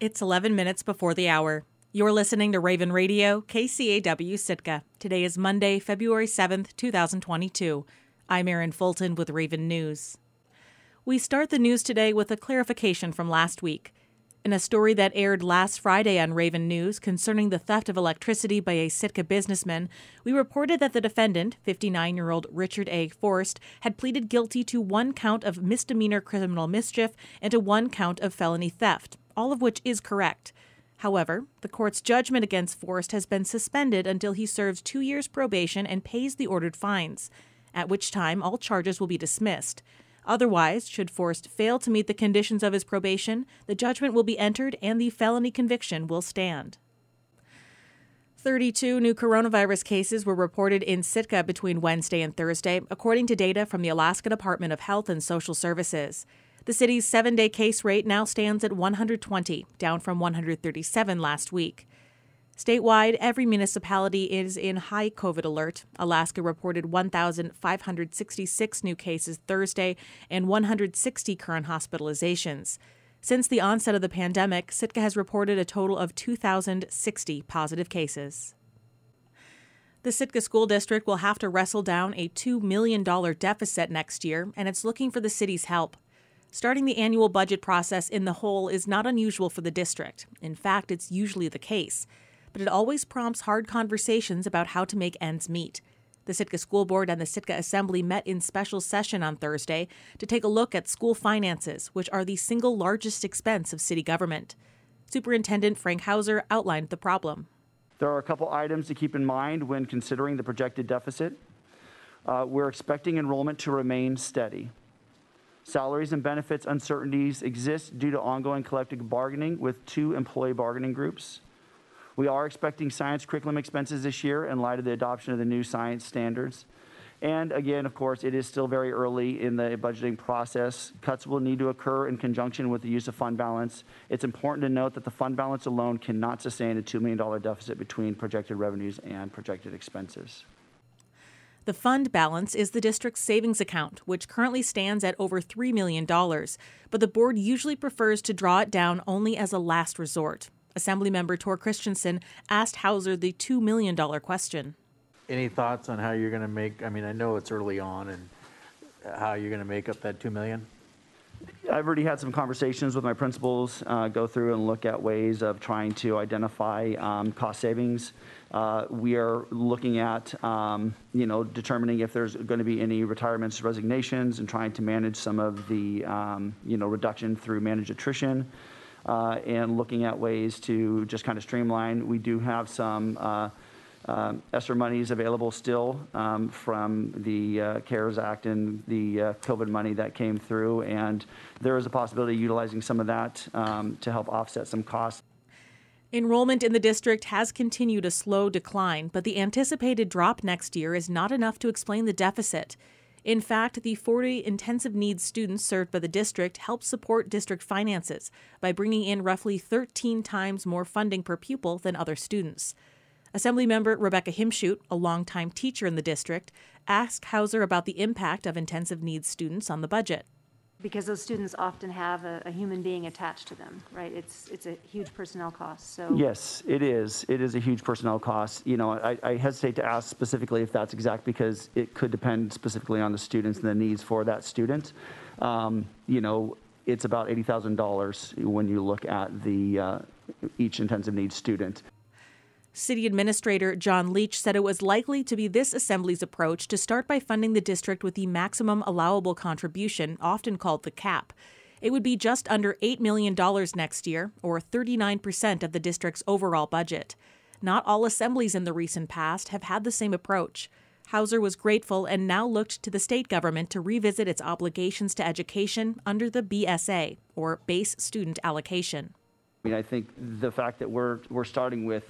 It's 11 minutes before the hour. You're listening to Raven Radio, KCAW Sitka. Today is Monday, February 7th, 2022. I'm Erin Fulton with Raven News. We start the news today with a clarification from last week. In a story that aired last Friday on Raven News concerning the theft of electricity by a Sitka businessman, we reported that the defendant, 59 year old Richard A. Forst, had pleaded guilty to one count of misdemeanor criminal mischief and to one count of felony theft, all of which is correct. However, the court's judgment against Forrest has been suspended until he serves two years probation and pays the ordered fines, at which time all charges will be dismissed. Otherwise, should Forrest fail to meet the conditions of his probation, the judgment will be entered and the felony conviction will stand. 32 new coronavirus cases were reported in Sitka between Wednesday and Thursday, according to data from the Alaska Department of Health and Social Services. The city's seven day case rate now stands at 120, down from 137 last week. Statewide, every municipality is in high COVID alert. Alaska reported 1,566 new cases Thursday and 160 current hospitalizations. Since the onset of the pandemic, Sitka has reported a total of 2,060 positive cases. The Sitka School District will have to wrestle down a $2 million deficit next year, and it's looking for the city's help. Starting the annual budget process in the hole is not unusual for the district. In fact, it's usually the case. But it always prompts hard conversations about how to make ends meet. The Sitka School Board and the Sitka Assembly met in special session on Thursday to take a look at school finances, which are the single largest expense of city government. Superintendent Frank Hauser outlined the problem. There are a couple items to keep in mind when considering the projected deficit. Uh, we're expecting enrollment to remain steady. Salaries and benefits uncertainties exist due to ongoing collective bargaining with two employee bargaining groups. We are expecting science curriculum expenses this year in light of the adoption of the new science standards. And again, of course, it is still very early in the budgeting process. Cuts will need to occur in conjunction with the use of fund balance. It's important to note that the fund balance alone cannot sustain a $2 million deficit between projected revenues and projected expenses. The fund balance is the district's savings account, which currently stands at over $3 million, but the board usually prefers to draw it down only as a last resort. Assemblymember Thor Christianson asked Hauser the $2 million question. Any thoughts on how you're going to make, I mean, I know it's early on, and how you're going to make up that $2 million? I've already had some conversations with my principals, uh, go through and look at ways of trying to identify um, cost savings. Uh, we are looking at, um, you know, determining if there's going to be any retirements, resignations, and trying to manage some of the, um, you know, reduction through managed attrition. Uh, and looking at ways to just kind of streamline. We do have some uh, um, ESSER is available still um, from the uh, CARES Act and the uh, COVID money that came through, and there is a possibility of utilizing some of that um, to help offset some costs. Enrollment in the district has continued a slow decline, but the anticipated drop next year is not enough to explain the deficit. In fact, the 40 intensive needs students served by the district help support district finances by bringing in roughly 13 times more funding per pupil than other students. Assemblymember Rebecca Himschoot, a longtime teacher in the district, asked Hauser about the impact of intensive needs students on the budget because those students often have a, a, human being attached to them, right? It's it's a huge personnel cost. So yes, it is. It is a huge personnel cost. You know, I, I hesitate to ask specifically if that's exact because it could depend specifically on the students and the needs for that student. Um, you know, it's about eighty thousand dollars when you look at the uh, each intensive needs student. City Administrator John Leach said it was likely to be this Assembly's approach to start by funding the district with the maximum allowable contribution, often called the cap. It would be just under $8 million next year, or 39% of the district's overall budget. Not all assemblies in the recent past have had the same approach. Hauser was grateful and now looked to the state government to revisit its obligations to education under the BSA, or Base Student Allocation. I mean, I think the fact that we're, we're starting with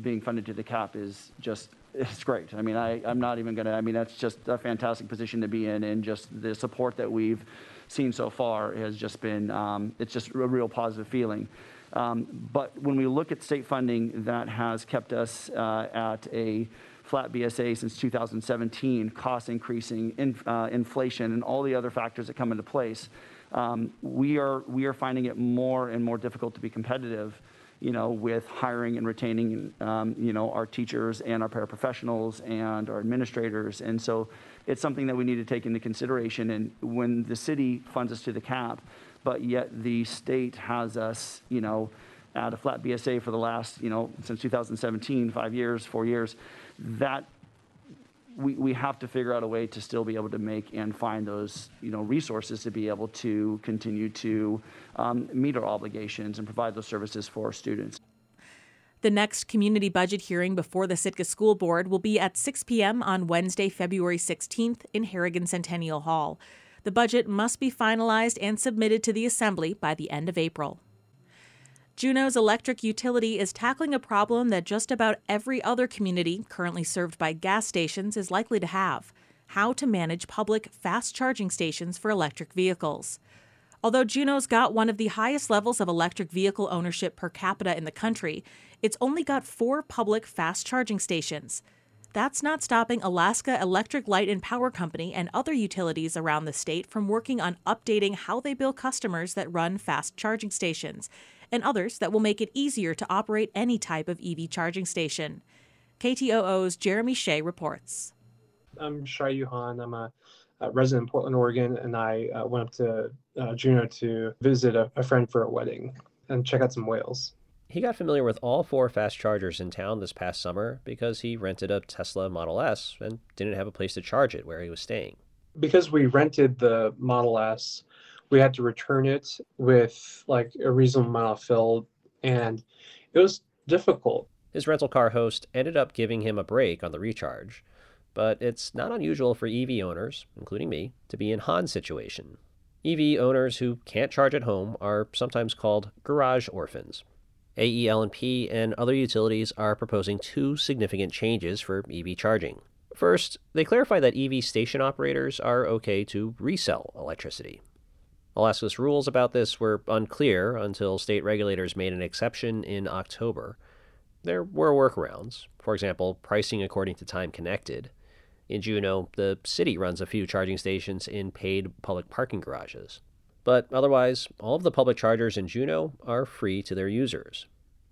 being funded to the cap is just it's great. I mean, I, I'm not even going to, I mean, that's just a fantastic position to be in. And just the support that we've seen so far has just been, um, it's just a real positive feeling. Um, but when we look at state funding, that has kept us uh, at a flat BSA since 2017, cost increasing, in, uh, inflation, and all the other factors that come into place, um, we are we are finding it more and more difficult to be competitive you know, with hiring and retaining, um, you know, our teachers and our paraprofessionals and our administrators. And so it's something that we need to take into consideration. And when the city funds us to the cap, but yet the state has us, you know, at a flat BSA for the last, you know, since 2017, five years, four years, that we, we have to figure out a way to still be able to make and find those you know resources to be able to continue to um, meet our obligations and provide those services for students. The next community budget hearing before the Sitka School Board will be at 6 p.m. on Wednesday, February 16th in Harrigan Centennial Hall. The budget must be finalized and submitted to the Assembly by the end of April. Juneau's electric utility is tackling a problem that just about every other community currently served by gas stations is likely to have how to manage public fast charging stations for electric vehicles. Although Juneau's got one of the highest levels of electric vehicle ownership per capita in the country, it's only got four public fast charging stations. That's not stopping Alaska Electric Light and Power Company and other utilities around the state from working on updating how they bill customers that run fast charging stations and others that will make it easier to operate any type of EV charging station. KTOO's Jeremy Hsieh reports. I'm Shai Yuhan. I'm a, a, resident in Portland, Oregon, and I uh, went up to uh, Juneau to visit a, a friend for a wedding and check out some whales. He got familiar with all four fast chargers in town this past summer because he rented a Tesla Model S and didn't have a place to charge it where he was staying. Because we rented the Model S, we had to return it with like a reasonable amount of fill, and it was difficult. His rental car host ended up giving him a break on the recharge, but it's not unusual for EV owners, including me, to be in Han's situation. EV owners who can't charge at home are sometimes called garage orphans. AEL&P and other utilities are proposing two significant changes for EV charging. First, they clarify that EV station operators are okay to resell electricity. Alaska's rules about this were unclear until state regulators made an exception in October. There were workarounds, for example, pricing according to time connected. In Juneau, the city runs a few charging stations in paid public parking garages. But otherwise, all of the public chargers in Juneau are free to their users.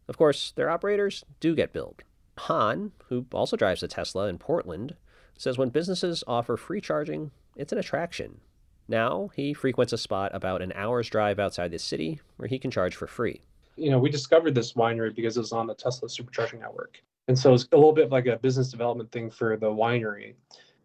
Of course, their operators do get billed. Han, who also drives a Tesla in Portland, says when businesses offer free charging, it's an attraction. Now he frequents a spot about an hour's drive outside the city where he can charge for free. You know, we discovered this winery because it was on the Tesla supercharging network. And so it's a little bit like a business development thing for the winery.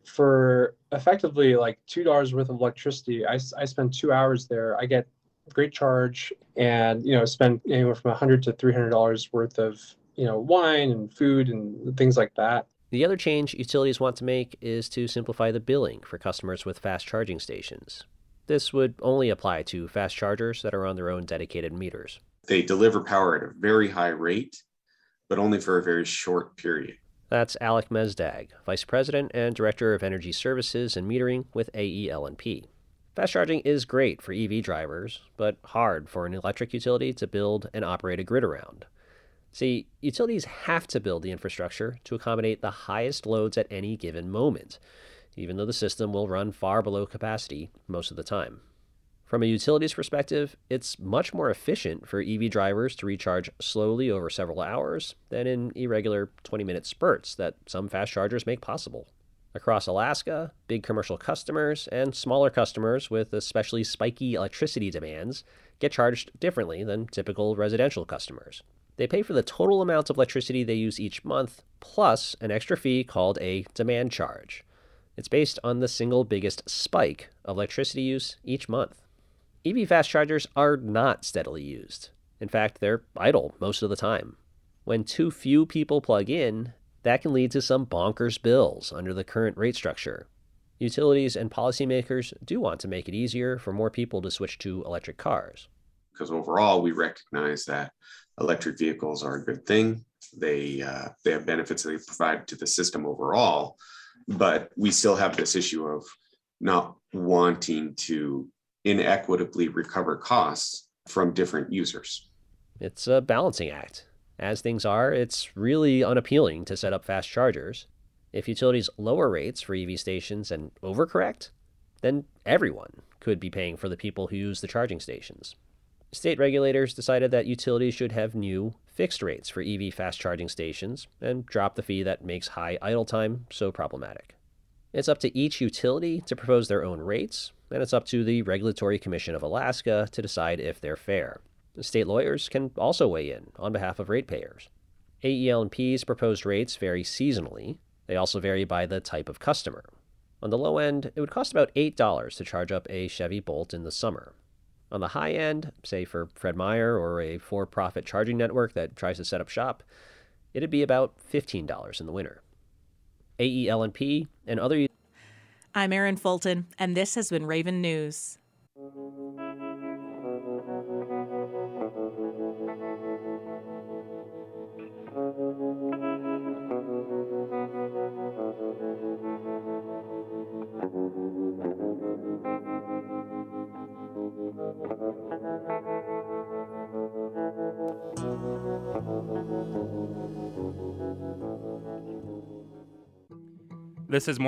For effectively like $2 worth of electricity, I, I spend two hours there. I get great charge and, you know, spend anywhere from 100 to $300 worth of, you know, wine and food and things like that. The other change utilities want to make is to simplify the billing for customers with fast charging stations. This would only apply to fast chargers that are on their own dedicated meters. They deliver power at a very high rate, but only for a very short period. That's Alec Mesdag, Vice President and Director of Energy Services and Metering with AEL&P. Fast charging is great for EV drivers, but hard for an electric utility to build and operate a grid around. See, utilities have to build the infrastructure to accommodate the highest loads at any given moment, even though the system will run far below capacity most of the time. From a utilities perspective, it's much more efficient for EV drivers to recharge slowly over several hours than in irregular 20 minute spurts that some fast chargers make possible. Across Alaska, big commercial customers and smaller customers with especially spiky electricity demands get charged differently than typical residential customers. They pay for the total amount of electricity they use each month, plus an extra fee called a demand charge. It's based on the single biggest spike of electricity use each month. EV fast chargers are not steadily used. In fact, they're idle most of the time. When too few people plug in, that can lead to some bonkers bills under the current rate structure. Utilities and policymakers do want to make it easier for more people to switch to electric cars. Because overall, we recognize that electric vehicles are a good thing. They uh, they have benefits that they provide to the system overall, but we still have this issue of not wanting to inequitably recover costs from different users. It's a balancing act. As things are, it's really unappealing to set up fast chargers. If utilities lower rates for EV stations and overcorrect, then everyone could be paying for the people who use the charging stations. State regulators decided that utilities should have new fixed rates for EV fast charging stations and drop the fee that makes high idle time so problematic. It's up to each utility to propose their own rates, and it's up to the Regulatory Commission of Alaska to decide if they're fair. State lawyers can also weigh in on behalf of ratepayers. AEL&P's proposed rates vary seasonally. They also vary by the type of customer. On the low end, it would cost about $8 to charge up a Chevy Bolt in the summer. On the high end, say for Fred Meyer or a for profit charging network that tries to set up shop, it'd be about $15 in the winter. AEL&P and other I'm Erin Fulton, and this has been Raven News. This is more